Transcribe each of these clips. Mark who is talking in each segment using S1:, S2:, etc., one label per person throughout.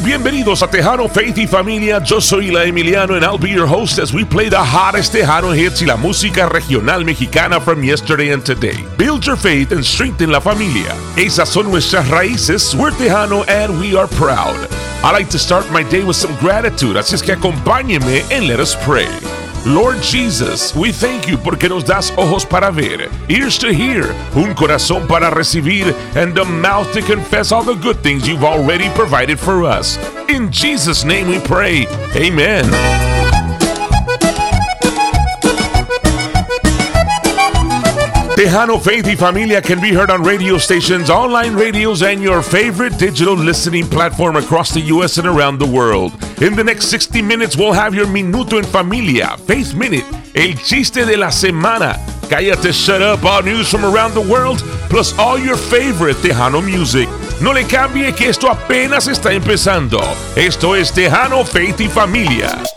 S1: Bienvenidos a Tejano Faith y Familia. Yo soy la Emiliano and I'll be your host as we play the hottest Tejano hits y la música regional mexicana from yesterday and today. Build your faith and strengthen la familia. Esas son nuestras raíces. We're Tejano and we are proud. I like to start my day with some gratitude, así es que acompáñeme and let us pray. Lord Jesus, we thank you porque nos das ojos para ver, ears to hear, un corazón para recibir, and a mouth to confess all the good things you've already provided for us. In Jesus' name we pray. Amen. Tejano Faith y Familia can be heard on radio stations, online radios, and your favorite digital listening platform across the U.S. and around the world. In the next 60 minutes, we'll have your Minuto en Familia, Faith Minute, El Chiste de la Semana, Cállate Shut Up, all news from around the world, plus all your favorite Tejano music. No le cambie que esto apenas está empezando. Esto es Tejano Faith y Familia.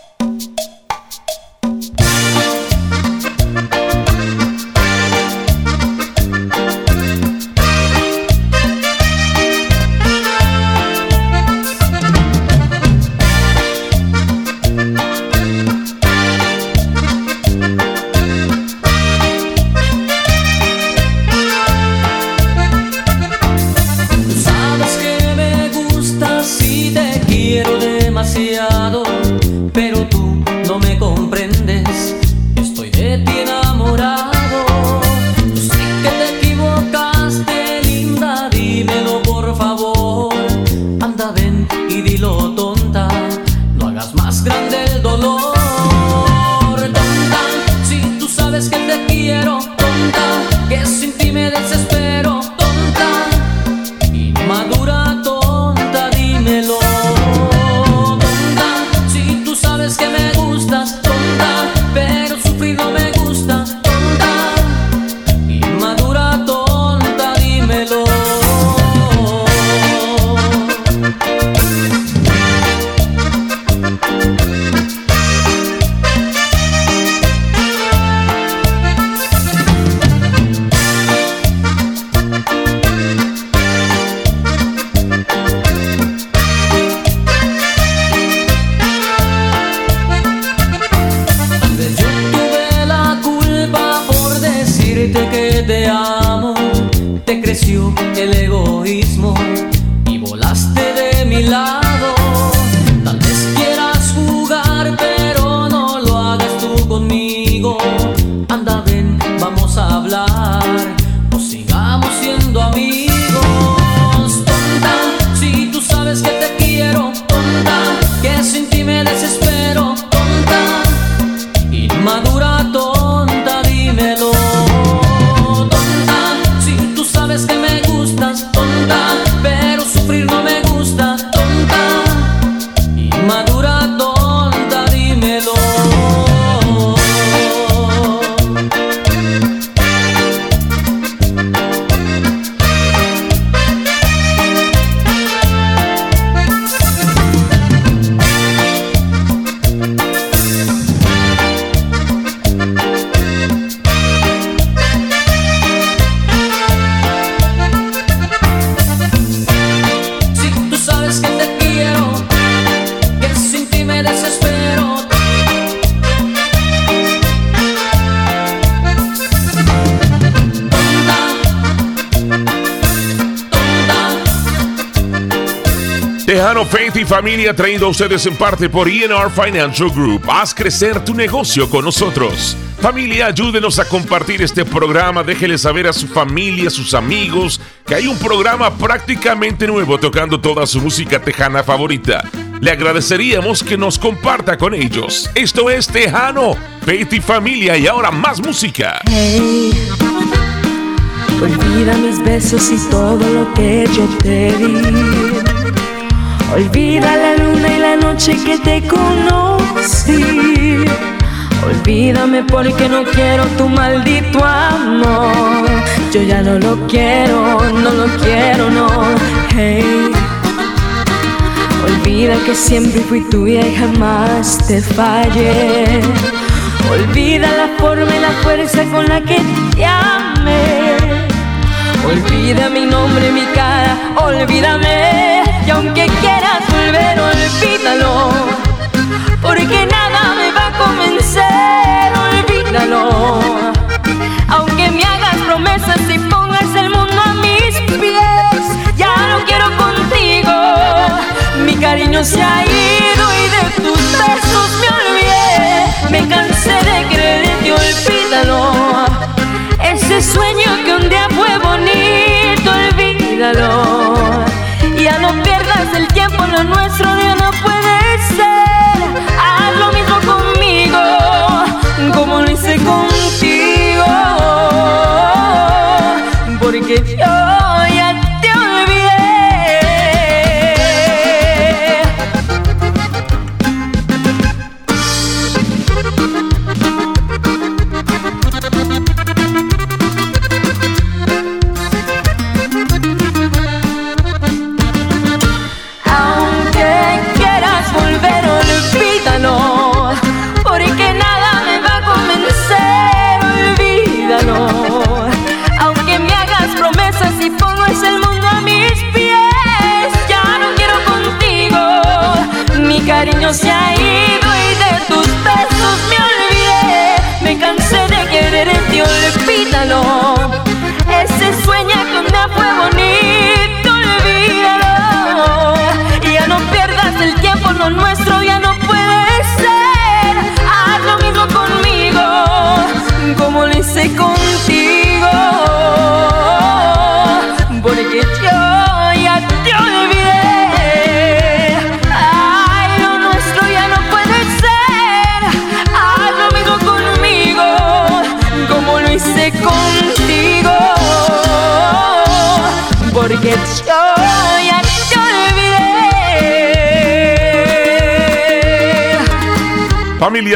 S1: Familia traído a ustedes en parte por ENR Financial Group. Haz crecer tu negocio con nosotros. Familia, ayúdenos a compartir este programa. Déjele saber a su familia, a sus amigos, que hay un programa prácticamente nuevo tocando toda su música tejana favorita. Le agradeceríamos que nos comparta con ellos. Esto es Tejano, Faith y Familia y ahora más música.
S2: Hey, olvida mis besos y todo lo que yo te di. Olvida la luna y la noche que te conocí. Olvídame porque no quiero tu maldito amor. Yo ya no lo quiero, no lo quiero, no. Hey. Olvida que siempre fui tuya y jamás te fallé. Olvida la forma y la fuerza con la que te amé. Olvida mi nombre, mi cara, olvídame. Y aunque quieras volver, olvídalo. Porque nada me va a convencer, olvídalo. Aunque me hagas promesas y pongas el mundo a mis pies, ya no quiero contigo. Mi cariño se ha ido y de tus besos me olvidé. Me cansé de creerte, olvídalo. Ese sueño que un día fue bonito, olvídalo.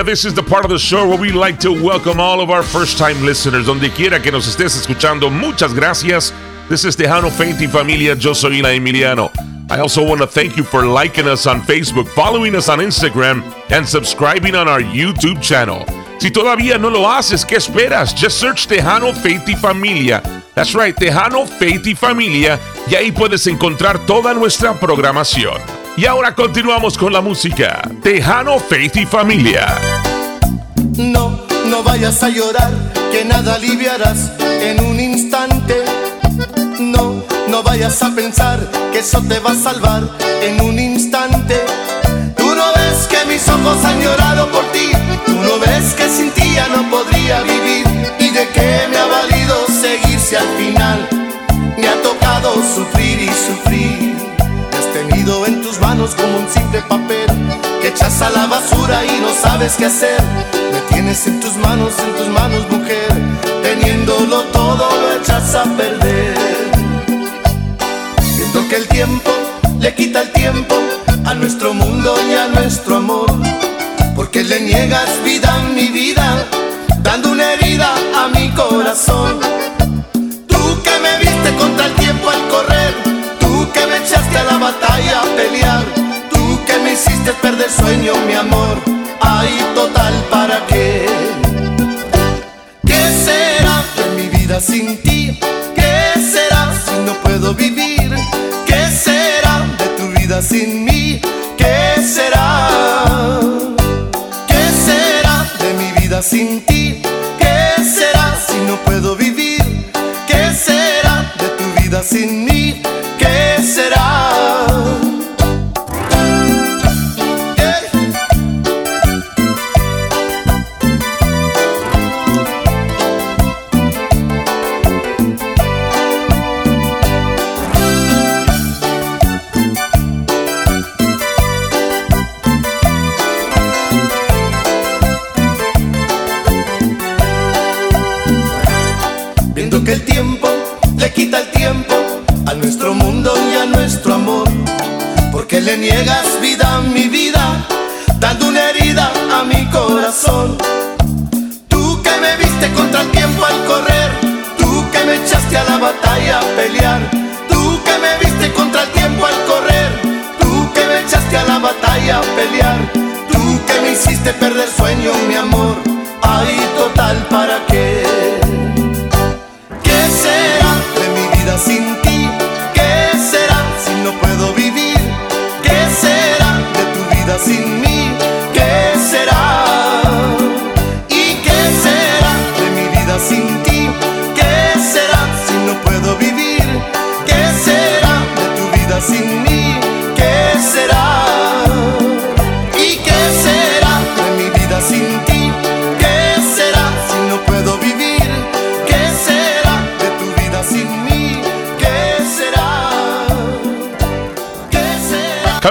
S1: This is the part of the show where we like to welcome all of our first time listeners. Donde quiera que nos estés escuchando, muchas gracias. This is Tejano Faith y Familia. Yo soy la Emiliano. I also want to thank you for liking us on Facebook, following us on Instagram, and subscribing on our YouTube channel. Si todavía no lo haces, ¿qué esperas? Just search Tejano Faith y Familia. That's right, Tejano Faith y Familia. Y ahí puedes encontrar toda nuestra programación. Y ahora continuamos con la música. Tejano Faith y Familia.
S3: No, no vayas a llorar, que nada aliviarás en un instante. No, no vayas a pensar que eso te va a salvar en un instante. Tú no ves que mis ojos han llorado por ti no ves que sin ti ya no podría vivir y de qué me ha valido seguirse al final. Me ha tocado sufrir y sufrir. En tus manos como un simple papel que echas a la basura y no sabes qué hacer. Me tienes en tus manos, en tus manos, mujer. Teniéndolo todo lo echas a perder. Siento que el tiempo le quita el tiempo a nuestro mundo y a nuestro amor porque le niegas vida a mi vida, dando una herida a mi corazón. Hiciste perder sueño, mi amor. Ay, total,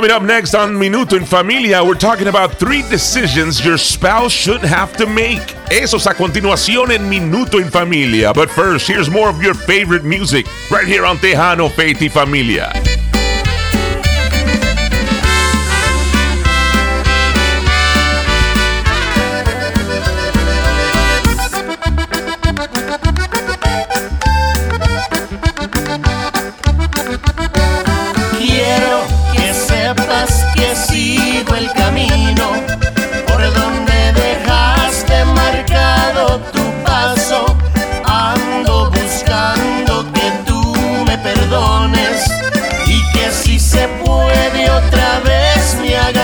S1: Coming up next on Minuto en Familia, we're talking about three decisions your spouse shouldn't have to make. Eso es a continuación en Minuto en Familia. But first, here's more of your favorite music right here on Tejano Faith y Familia.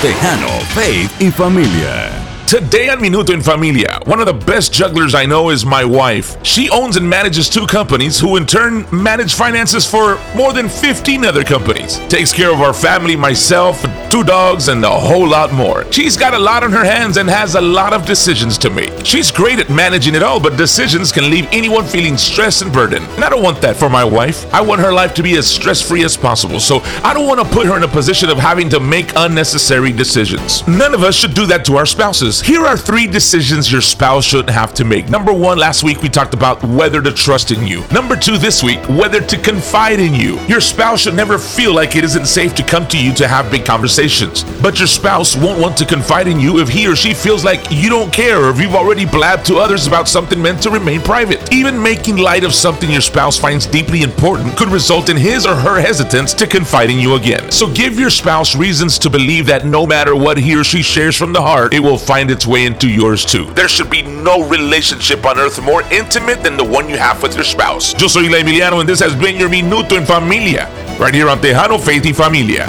S4: Tejano, Faith y Familia.
S1: Today on Minuto en Familia, one of the best jugglers I know is my wife. She owns and manages two companies who in turn manage finances for more than 15 other companies. Takes care of our family, myself, two dogs, and a whole lot more. She's got a lot on her hands and has a lot of decisions to make. She's great at managing it all, but decisions can leave anyone feeling stressed and burdened. And I don't want that for my wife. I want her life to be as stress free as possible, so I don't want to put her in a position of having to make unnecessary decisions. None of us should do that to our spouses. Here are three decisions your spouse shouldn't have to make. Number one, last week we talked about whether to trust in you. Number two, this week, whether to confide in you. Your spouse should never feel like it isn't safe to come to you to have big conversations. But your spouse won't want to confide in you if he or she feels like you don't care or if you've already blabbed to others about something meant to remain private. Even making light of something your spouse finds deeply important could result in his or her hesitance to confide in you again. So give your spouse reasons to believe that no matter what he or she shares from the heart, it will find its way into yours too. There should be no relationship on earth more intimate than the one you have with your spouse. Yo soy La Emiliano and this has been your Minuto en Familia, right here on Tejano Faith y Familia.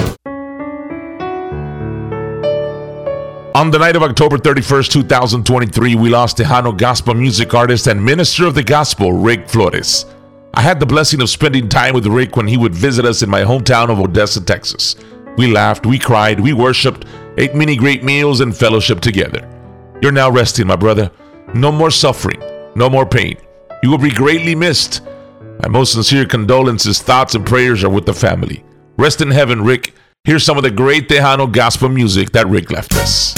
S1: On the night of October 31st, 2023, we lost Tejano gospel music artist and minister of the gospel, Rick Flores. I had the blessing of spending time with Rick when he would visit us in my hometown of Odessa, Texas. We laughed, we cried, we worshiped, ate many great meals, and fellowship together. You're now resting, my brother. No more suffering, no more pain. You will be greatly missed. My most sincere condolences, thoughts, and prayers are with the family. Rest in heaven, Rick. Here's some of the great Tejano gospel music that Rick left us.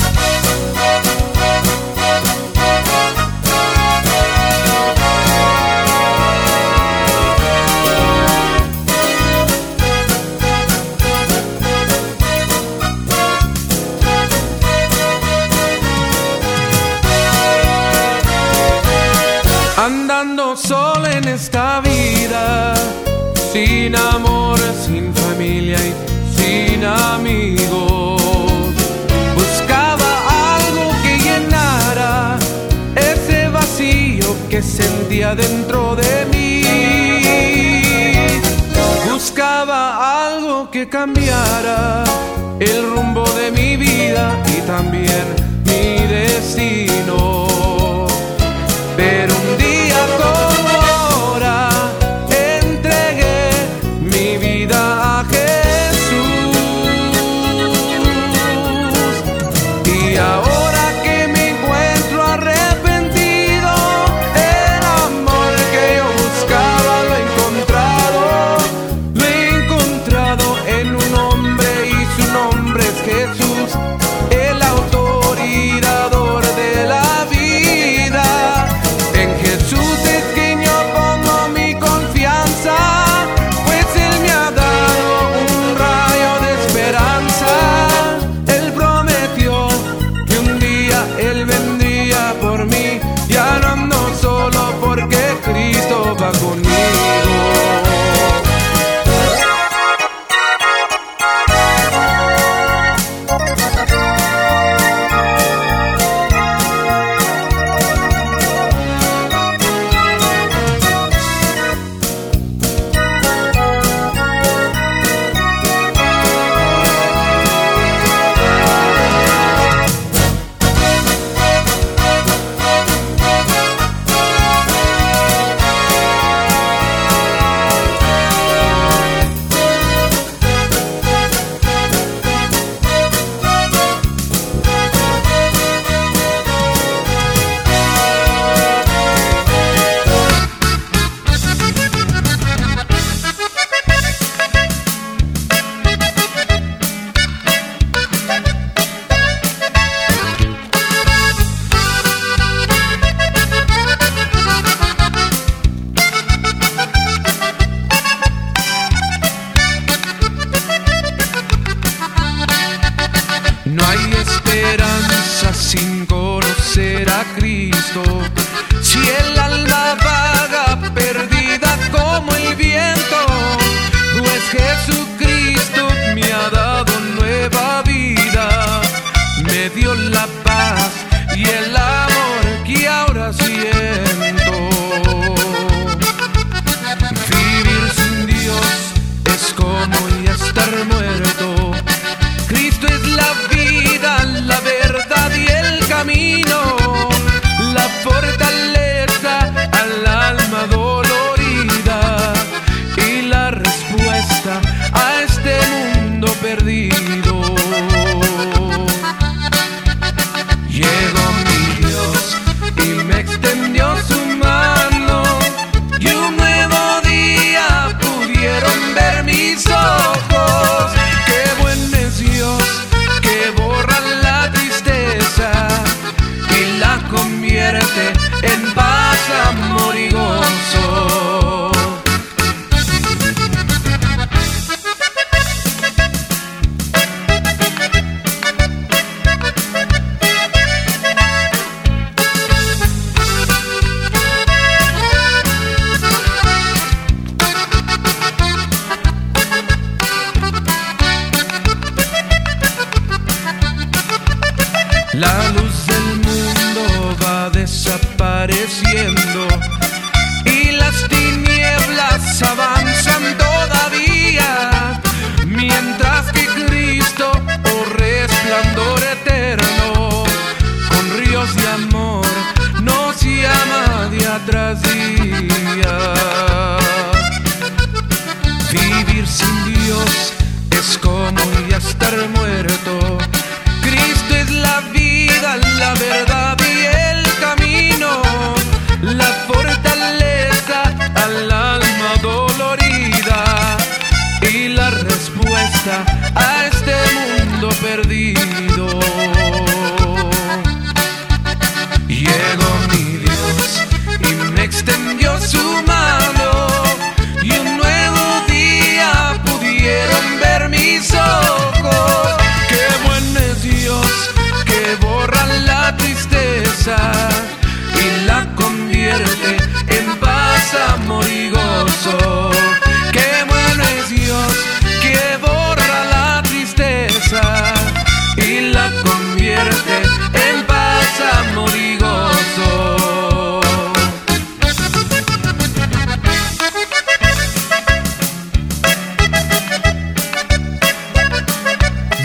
S5: solo en esta vida, sin amor, sin familia y sin amigos. Buscaba algo que llenara ese vacío que sentía dentro de mí. Buscaba algo que cambiara el rumbo de mi vida y también mi destino. Pero go. agonía.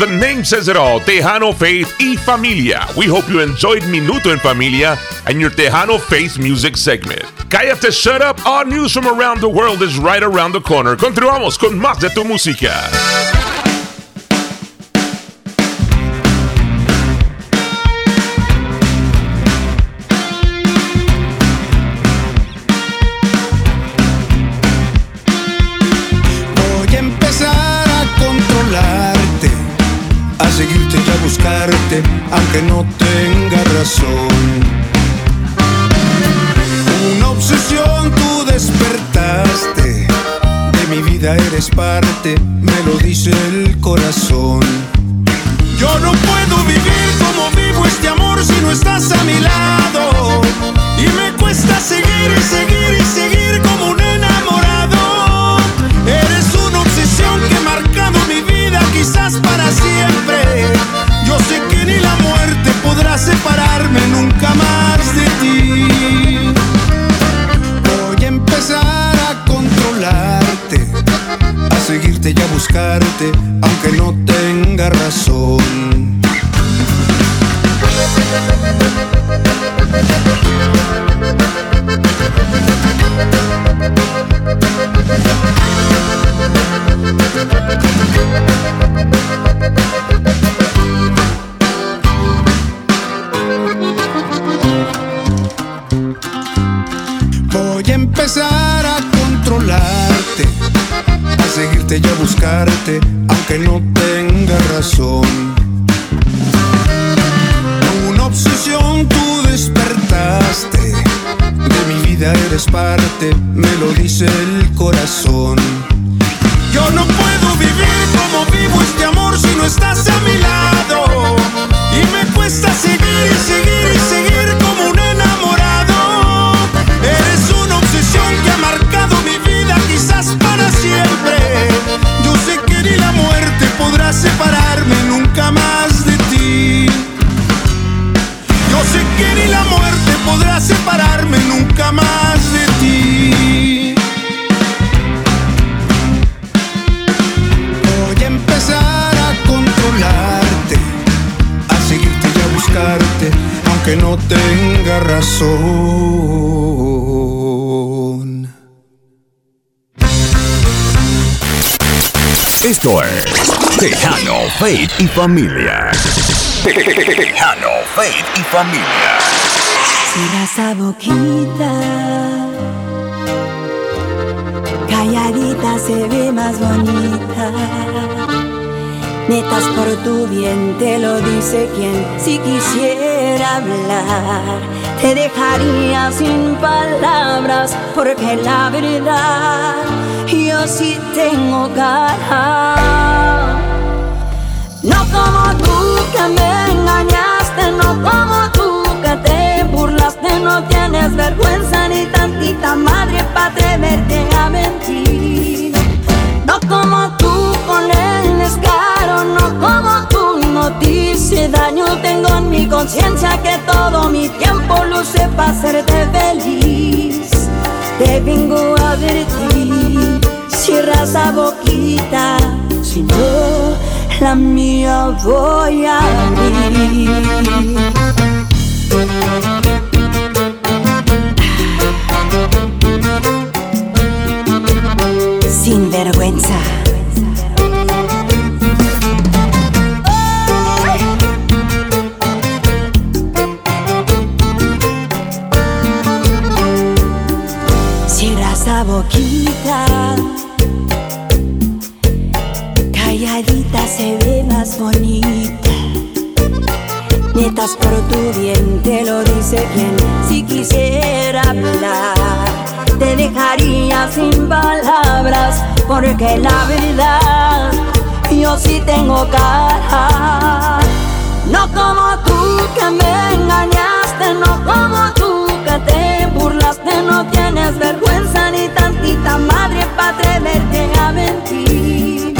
S1: Name says it all Tejano Faith y Familia. We hope you enjoyed Minuto en Familia and your Tejano Faith music segment. Cállate, shut up. All news from around the world is right around the corner. Continuamos con más de tu música.
S6: Eres parte, me lo dice el corazón. Yo no puedo vivir como vivo este amor si no estás a mi lado. Y me cuesta seguir y seguir y seguir como un enamorado. Eres una obsesión que ha marcado mi vida quizás para siempre. Yo sé que ni la muerte podrá separarme nunca más de ti. A seguirte y a buscarte, aunque no tenga razón. Aunque no tenga razón. Una obsesión tú despertaste, de mi vida eres parte, me lo dice el corazón.
S4: Tejano, Faith y Familia. Tejano, Faith y Familia.
S7: Cierra esa boquita, calladita se ve más bonita. Netas por tu bien te lo dice quien si quisiera hablar te dejaría sin palabras porque la verdad yo sí tengo cara. No como tú que me engañaste, no como tú que te burlaste, no tienes vergüenza ni tantita madre para atreverte a mentir. No como tú con el descaro, no como tú no te hice daño, tengo en mi conciencia que todo mi tiempo luce para hacerte feliz. Te vengo a advertir, esa boquita, si no la mía voy a abrir. Sin vergüenza. Cierra esa boquita se ve más bonita. Netas por tu bien te lo dice quien si quisiera hablar te dejaría sin palabras porque la verdad yo sí tengo cara. No como tú que me engañaste, no como tú que te burlaste, no tienes vergüenza ni tantita madre para atreverte a mentir.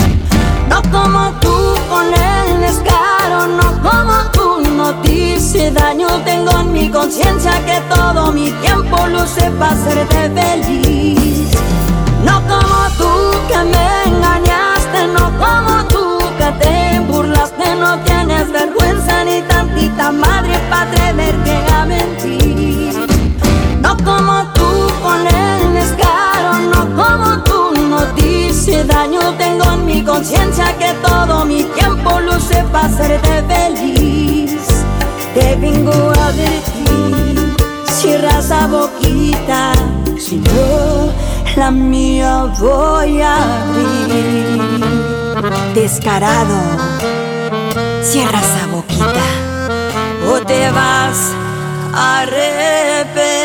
S7: No como tú con el descaro, no como tú no te hice daño. Tengo en mi conciencia que todo mi tiempo luce para hacerte feliz. No como tú que me engañaste, no como tú que te burlaste, no tienes vergüenza ni tantita madre para atreverte a mentir. No como tú con el descaro, no como tú nos dice daño tengo en mi conciencia que todo mi tiempo lo usé para hacerte feliz. Te vengo a advertir, cierra esa boquita, si yo la mía voy a abrir. Descarado, cierra esa boquita o te vas a arrepentir.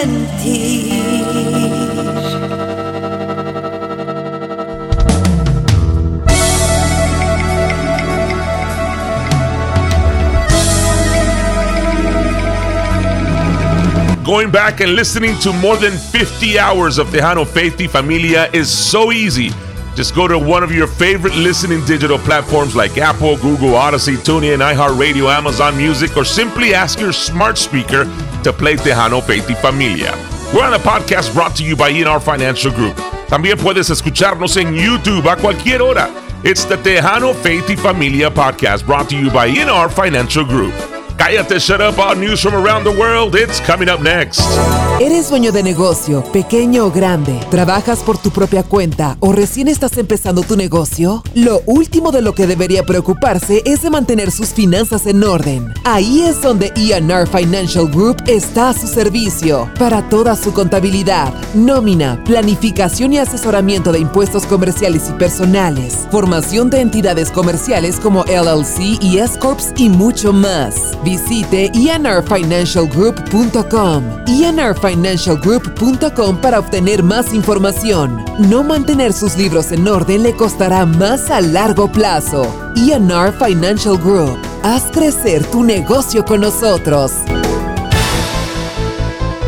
S1: Going back and listening to more than 50 hours of Tejano Faith y Familia is so easy. Just go to one of your favorite listening digital platforms like Apple, Google, Odyssey, TuneIn, iHeartRadio, Amazon Music, or simply ask your smart speaker to play Tejano Faith y Familia. We're on a podcast brought to you by ENR Financial Group. También puedes escucharnos en YouTube a cualquier hora. It's the Tejano Faith y Familia podcast brought to you by ENR Financial Group. Cállate, shut up, all news from around the world. It's coming up next.
S8: ¿Eres dueño de negocio, pequeño o grande? ¿Trabajas por tu propia cuenta o recién estás empezando tu negocio? Lo último de lo que debería preocuparse es de mantener sus finanzas en orden. Ahí es donde ENR Financial Group está a su servicio para toda su contabilidad, nómina, planificación y asesoramiento de impuestos comerciales y personales, formación de entidades comerciales como LLC y S-Corps y mucho más. Visite enrfinancialgroup.com. enrfinancialgroup.com para obtener más información. No mantener sus libros en orden le costará más a largo plazo. ENR Financial Group. Haz crecer tu negocio con nosotros.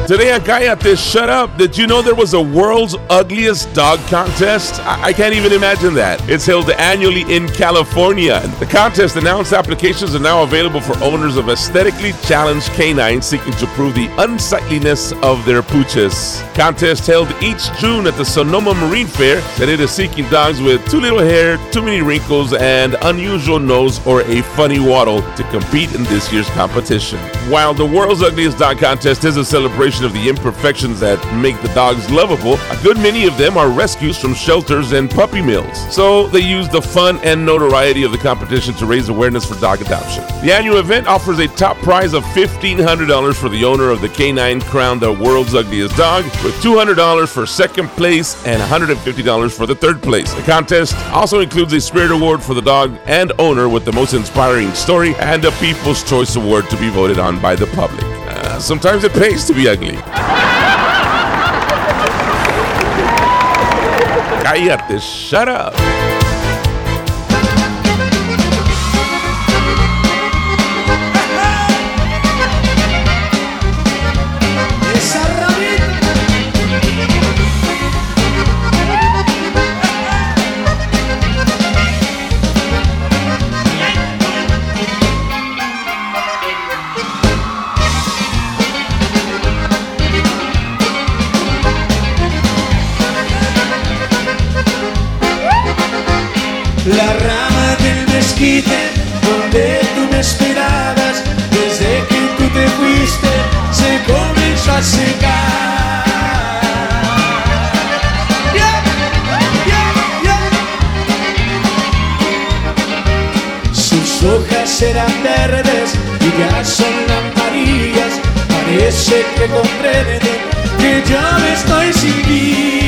S1: Today a guy on Cállate, shut up. Did you know there was a world's ugliest dog contest? I, I can't even imagine that. It's held annually in California. The contest announced applications are now available for owners of aesthetically challenged canines seeking to prove the unsightliness of their pooches. Contest held each June at the Sonoma Marine Fair that it is seeking dogs with too little hair, too many wrinkles, and unusual nose or a funny waddle to compete in this year's competition. While the world's ugliest dog contest is a celebration of the imperfections that make the dogs lovable, a good many of them are rescues from shelters and puppy mills. So they use the fun and notoriety of the competition to raise awareness for dog adoption. The annual event offers a top prize of $1,500 for the owner of the canine crowned the world's ugliest dog, with $200 for second place and $150 for the third place. The contest also includes a Spirit Award for the dog and owner with the most inspiring story and a People's Choice Award to be voted on by the public. Sometimes it pays to be ugly. Cállate, shut up.
S9: Del mezquite donde tú me esperabas, desde que tú te fuiste, se comenzó a secar. Sus hojas eran verdes y ya son amarillas, parece que comprenden que yo estoy sin.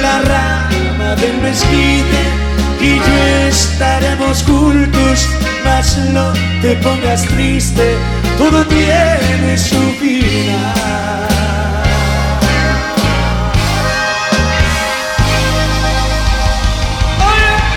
S9: La rama del mezquite y
S10: yo estaremos juntos, mas no te pongas triste, todo tiene su final.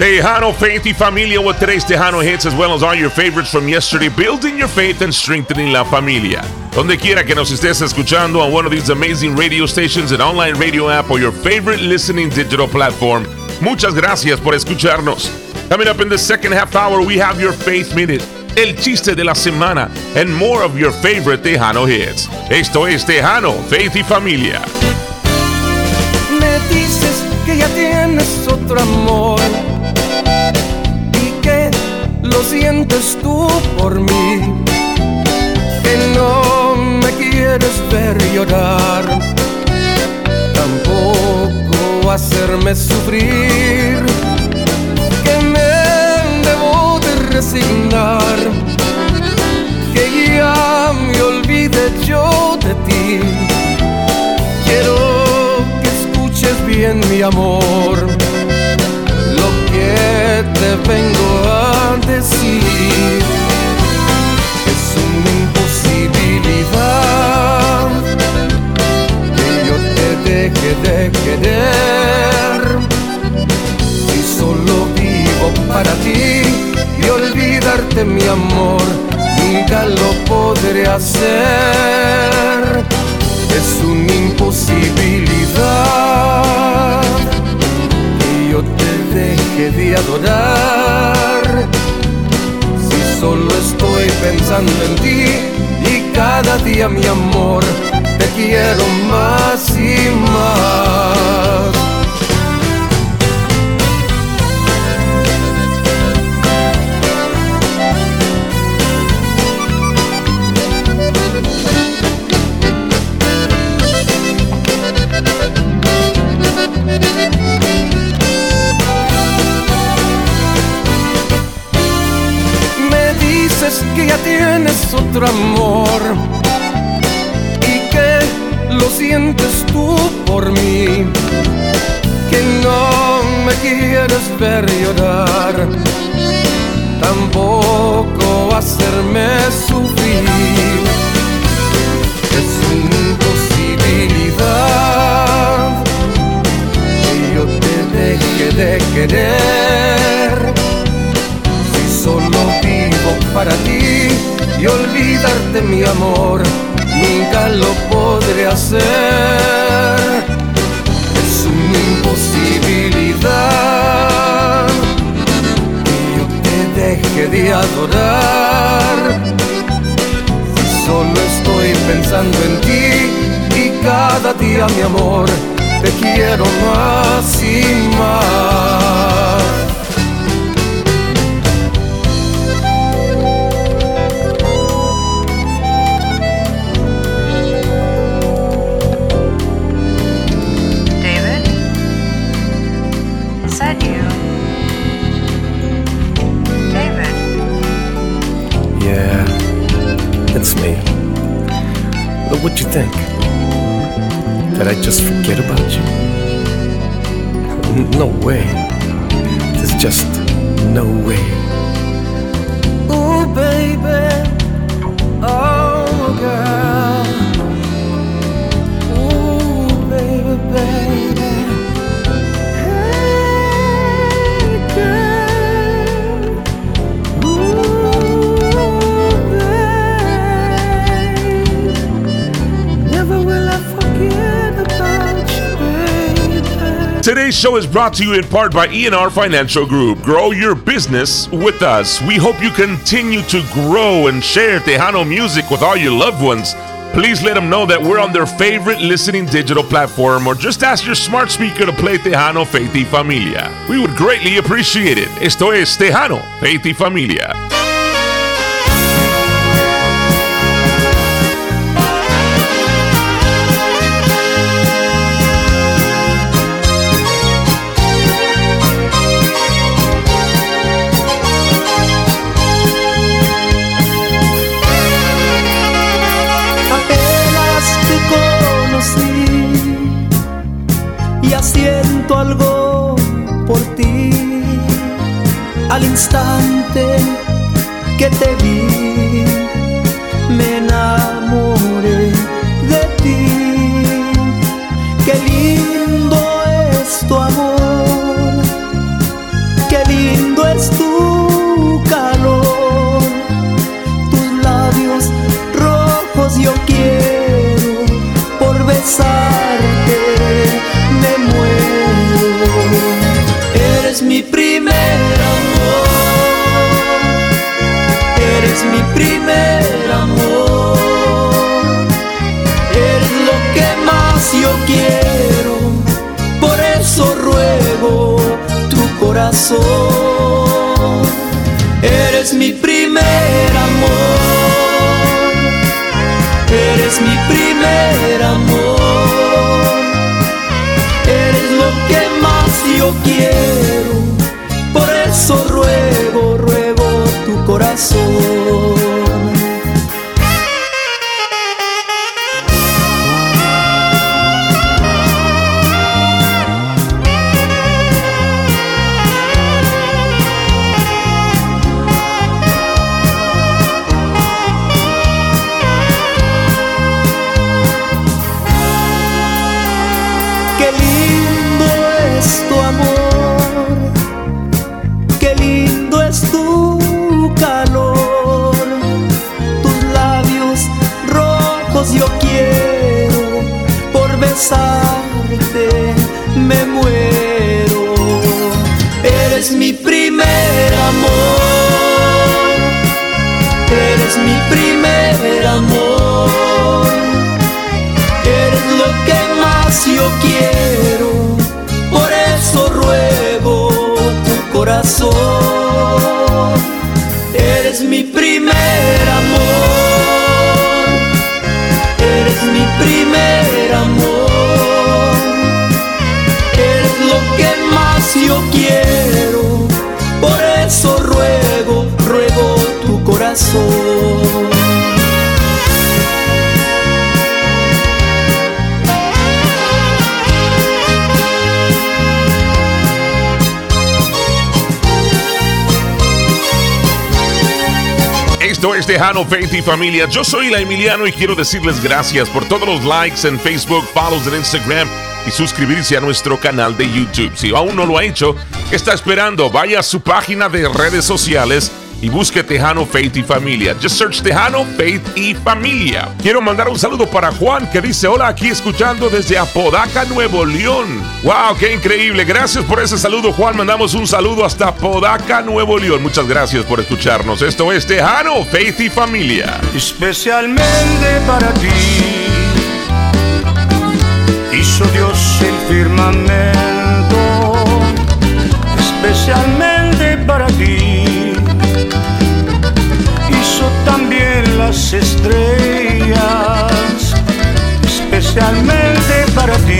S1: Tejano Faith y Familia with today's Tejano hits as well as all your favorites from yesterday, building your faith and strengthening la familia. Donde quiera que nos estés escuchando on one of these amazing radio stations, an online radio app, or your favorite listening digital platform, muchas gracias por escucharnos. Coming up in the second half hour, we have your Faith Minute, el chiste de la semana, and more of your favorite Tejano hits. Esto es Tejano Faith y Familia.
S5: Me dices que ya tienes otro amor lo sientes tú por mí, que no me quieres ver llorar, tampoco hacerme sufrir, que me debo de resignar, que ya me olvide yo de ti. Quiero que escuches bien mi amor, te vengo a decir es una imposibilidad que yo te deje de querer. Si solo vivo para ti y olvidarte mi amor, nunca lo podré hacer es una imposibilidad deje de adorar. Si solo estoy pensando en ti y cada día mi amor te quiero más y más. Que ya tienes otro amor y que lo sientes tú por mí, que no me quieres ver llorar, tampoco hacerme sufrir. Es imposibilidad que yo te deje de querer. Para ti y olvidarte mi amor, nunca lo podré hacer. Es una imposibilidad que yo te deje de adorar. Solo estoy pensando en ti y cada día mi amor te quiero más y más. I just forget about you? No way.
S11: Today's show is brought to you in part by ENR Financial Group. Grow your business with us. We hope you continue to grow and share Tejano music with all your loved ones. Please let them know that we're on their favorite listening digital platform or just ask your smart speaker to play Tejano Faith y Familia. We would greatly appreciate it. Esto es Tejano Faith y Familia.
S12: Yo quiero, por eso ruego tu corazón. Eres mi primer amor, eres mi primer amor. Eres lo que más yo quiero, por eso ruego, ruego tu corazón.
S1: Familia. Yo soy la Emiliano y quiero decirles gracias por todos los likes en Facebook, follows en Instagram y suscribirse a nuestro canal de YouTube. Si aún no lo ha hecho, ¿qué está esperando? Vaya a su página de redes sociales y busque Tejano Faith y Familia. Just search Tejano Faith y Familia. Quiero mandar un saludo para Juan que dice hola aquí escuchando desde Apodaca, Nuevo León. ¡Wow! ¡Qué increíble! Gracias por ese saludo Juan. Mandamos un saludo hasta Apodaca, Nuevo León. Muchas gracias por escucharnos. Esto es Tejano Faith y Familia.
S10: Especialmente para ti hizo Dios el firmamento. Especialmente para ti las estrellas, especialmente para ti.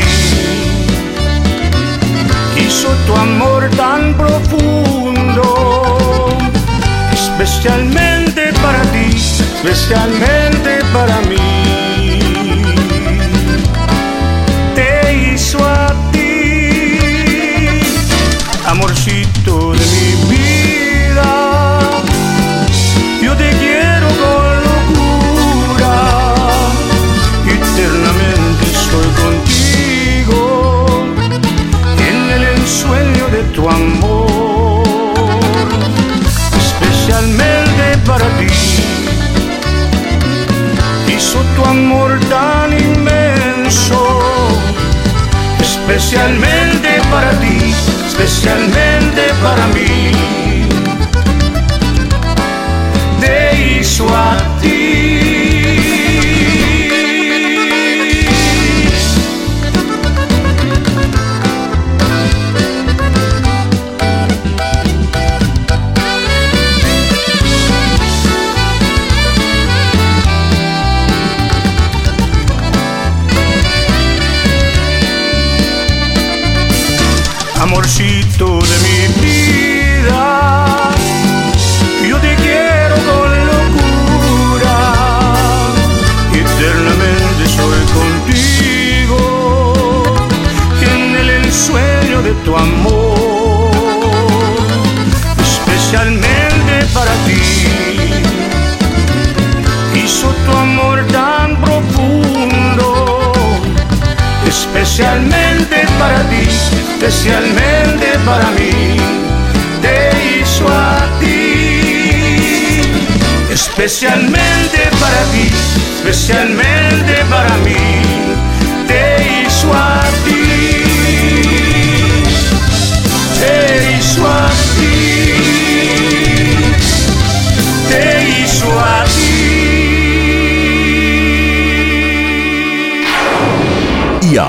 S10: Hizo tu amor tan profundo, especialmente para ti, especialmente para mí.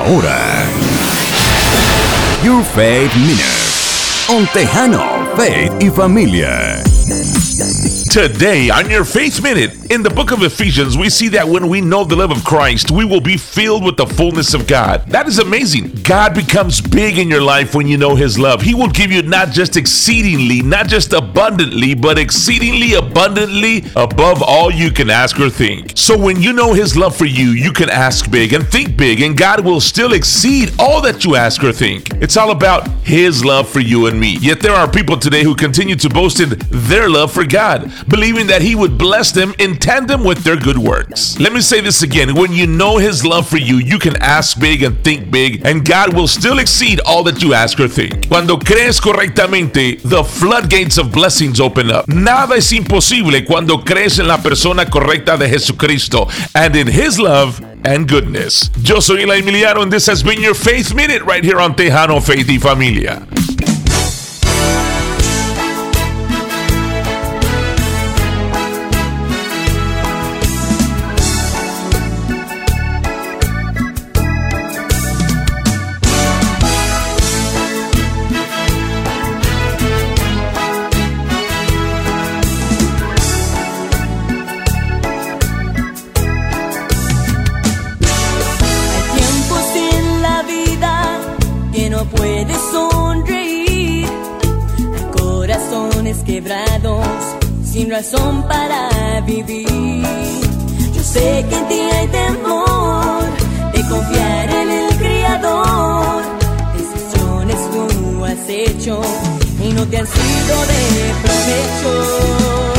S4: Ahora, Your Faith Minute. On Tejano, Faith y Familia.
S1: Today, on your Faith Minute, in the book of Ephesians, we see that when we know the love of Christ, we will be filled with the fullness of God. That is amazing. God becomes big in your life when you know His love. He will give you not just exceedingly, not just abundantly, but exceedingly abundantly above all you can ask or think. So when you know His love for you, you can ask big and think big, and God will still exceed all that you ask or think. It's all about His love for you and me. Yet there are people today who continue to boast in their love for God, believing that He would bless them in tandem with their good works. Let me say this again. When you know His love for you, you can ask big and think big, and God will still exceed all that you ask or think. Cuando crees correctamente, the floodgates of blessings open up. Nada es imposible cuando crees en la persona correcta de Jesucristo and in His love and goodness. Yo soy Eli Emiliano, and this has been your Faith Minute right here on Tejano Faith y Familia.
S13: Razón para vivir. Yo sé que en ti hay temor de confiar en el Creador. Decisiones tú has hecho y no te han sido de provecho.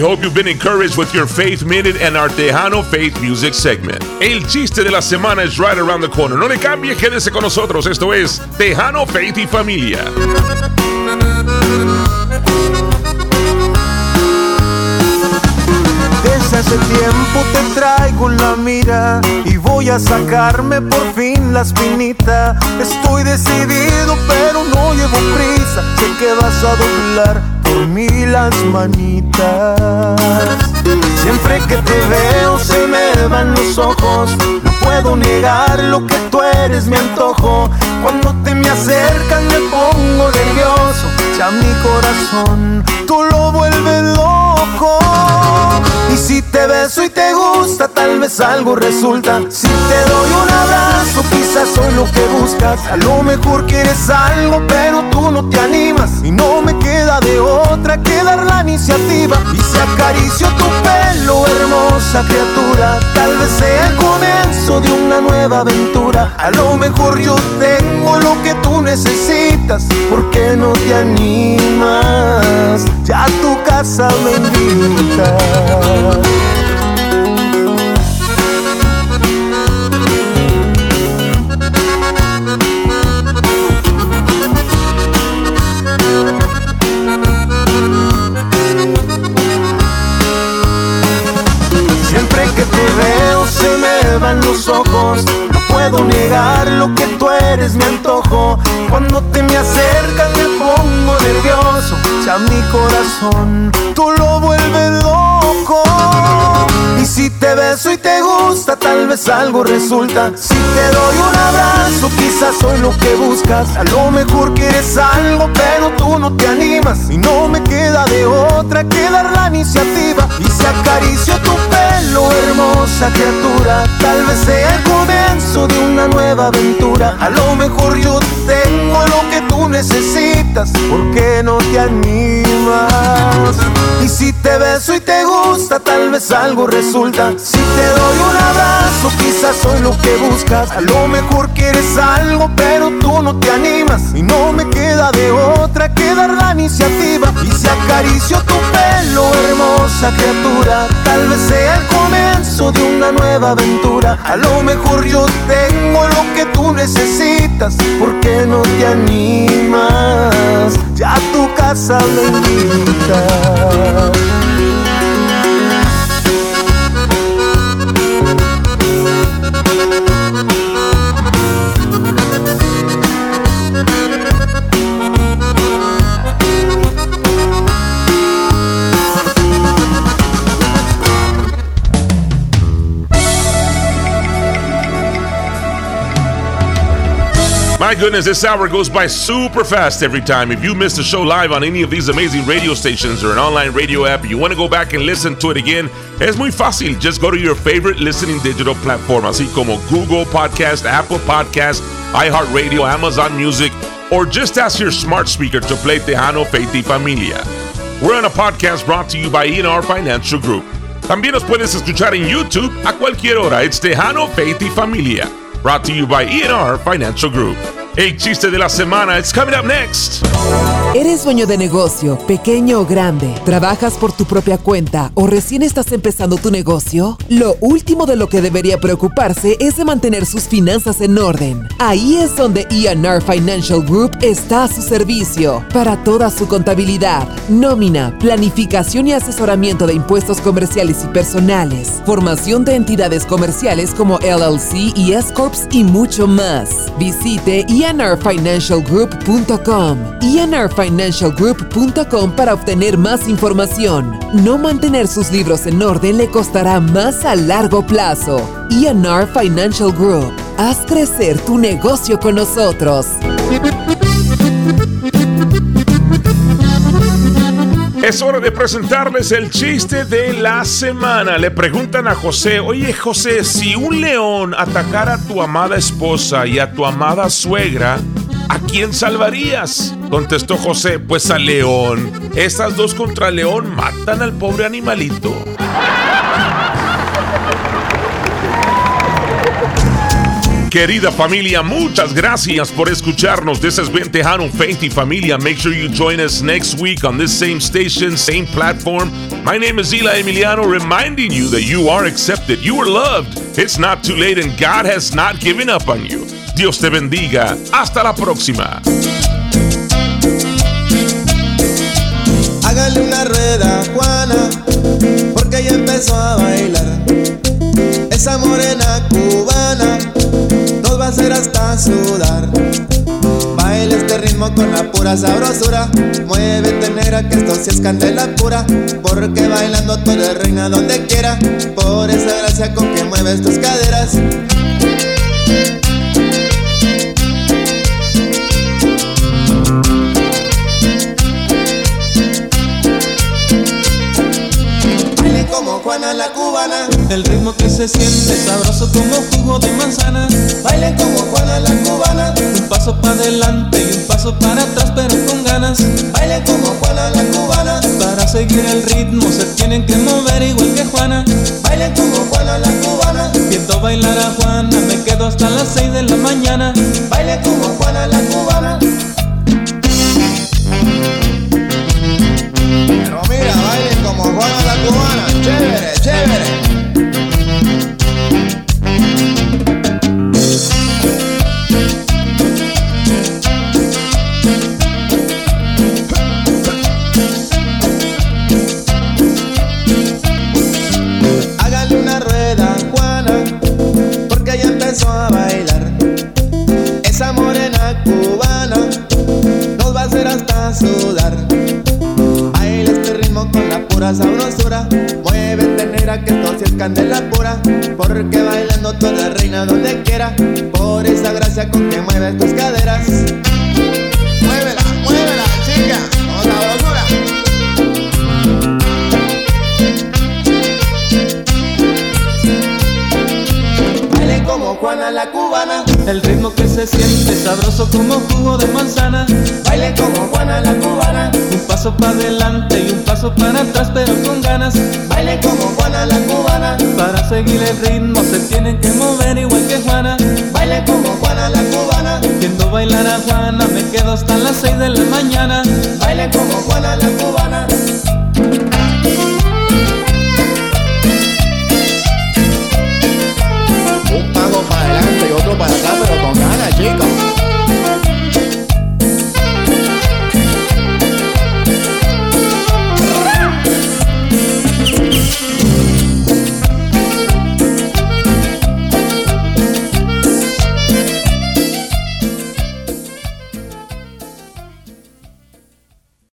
S1: Hope you've been encouraged with your Faith Minute and our Tejano Faith Music segment. El chiste de la semana is right around the corner. No le cambie, quédese con nosotros. Esto es Tejano Faith y Familia.
S9: Desde hace tiempo te traigo la mira y voy a sacarme por fin la espinita. Estoy decidido pero no llevo prisa. Sé que vas a doblar por mí las manitas. Siempre que te veo se me van los ojos. No puedo negar lo que tú eres mi antojo. Cuando te me acercas me pongo nervioso. Ya mi corazón tú beso y te gusta, tal vez algo resulta. Si te doy un abrazo, quizás soy lo que buscas. A lo mejor quieres algo, pero tú no te animas. Y no me queda de otra que dar la iniciativa. Y si acaricio tu pelo, hermosa criatura, tal vez sea el comienzo de una nueva aventura. A lo mejor yo tengo lo que tú necesitas. ¿Por qué no te animas? Ya tu casa me invitas. Puedo negar lo que tú eres mi antojo. Cuando te me acercas me pongo nervioso. Ya mi corazón tú lo vuelves loco. Y si te beso y te gusta, tal vez algo resulta. Si te doy un abrazo, quizás soy lo que buscas. A lo mejor quieres algo, pero tú no te animas. Y no me queda de otra que dar la iniciativa. Si acaricio tu pelo, hermosa criatura, tal vez sea el comienzo de una nueva aventura. A lo mejor yo tengo lo que tú necesitas. ¿Por qué no te animas? Y si te beso y te gusta, tal vez algo resulta. Si te doy un abrazo, quizás soy lo que buscas. A lo mejor quieres algo, pero tú no te animas. Y no me queda de otra que dar la iniciativa. Y si acaricio tu pelo, hermosa criatura, tal vez sea el comienzo de una nueva aventura. A lo mejor yo tengo lo que tú necesitas. ¿Por qué no te animas? Ya tu casa me
S1: goodness, this hour goes by super fast every time. If you missed the show live on any of these amazing radio stations or an online radio app, you want to go back and listen to it again, es muy fácil. Just go to your favorite listening digital platform, así como Google Podcast, Apple Podcast, iHeartRadio, Amazon Music, or just ask your smart speaker to play Tejano Faith y Familia. We're on a podcast brought to you by ENR Financial Group. También nos puedes escuchar en YouTube a cualquier hora. It's Tejano, Faith y Familia. Brought to you by ENR Financial Group. El chiste de la semana, it's coming up next.
S8: ¿Eres dueño de negocio, pequeño o grande? ¿Trabajas por tu propia cuenta o recién estás empezando tu negocio? Lo último de lo que debería preocuparse es de mantener sus finanzas en orden. Ahí es donde ENR Financial Group está a su servicio para toda su contabilidad, nómina, planificación y asesoramiento de impuestos comerciales y personales, formación de entidades comerciales como LLC y S Corps y mucho más. Visite enrfinancialgroup.com enrfinancialgroup.com para obtener más información. No mantener sus libros en orden le costará más a largo plazo. ENR Financial Group. Haz crecer tu negocio con nosotros.
S1: Es hora de presentarles el chiste de la semana. Le preguntan a José, oye José, si un león atacara a tu amada esposa y a tu amada suegra, ¿a quién salvarías? Contestó José, pues al león. Estas dos contra león matan al pobre animalito. Querida familia, muchas gracias por escucharnos. This has been Tejano Faith y Familia. Make sure you join us next week on this same station, same platform. My name is Eli Emiliano, reminding you that you are accepted, you are loved. It's not too late, and God has not given up on you. Dios te bendiga. Hasta la próxima.
S3: Hágale una rueda, Juana, porque ella empezó a bailar. Esa morena cubana nos va a hacer hasta sudar. Baila este ritmo con la pura sabrosura. Muévete negra que esto sí es candela pura. Porque bailando tú eres reina donde quiera. Por esa gracia con que mueves tus caderas. Juana la cubana.
S14: El ritmo que se siente sabroso como jugo de manzana.
S3: Baile como Juana la cubana.
S14: Un paso para adelante y un paso para atrás, pero con ganas.
S3: Baile como Juana la cubana.
S14: Para seguir el ritmo se tienen que mover igual que Juana.
S3: Baile como Juana la cubana.
S14: Viendo bailar a Juana, me quedo hasta las 6 de la mañana.
S3: Baile como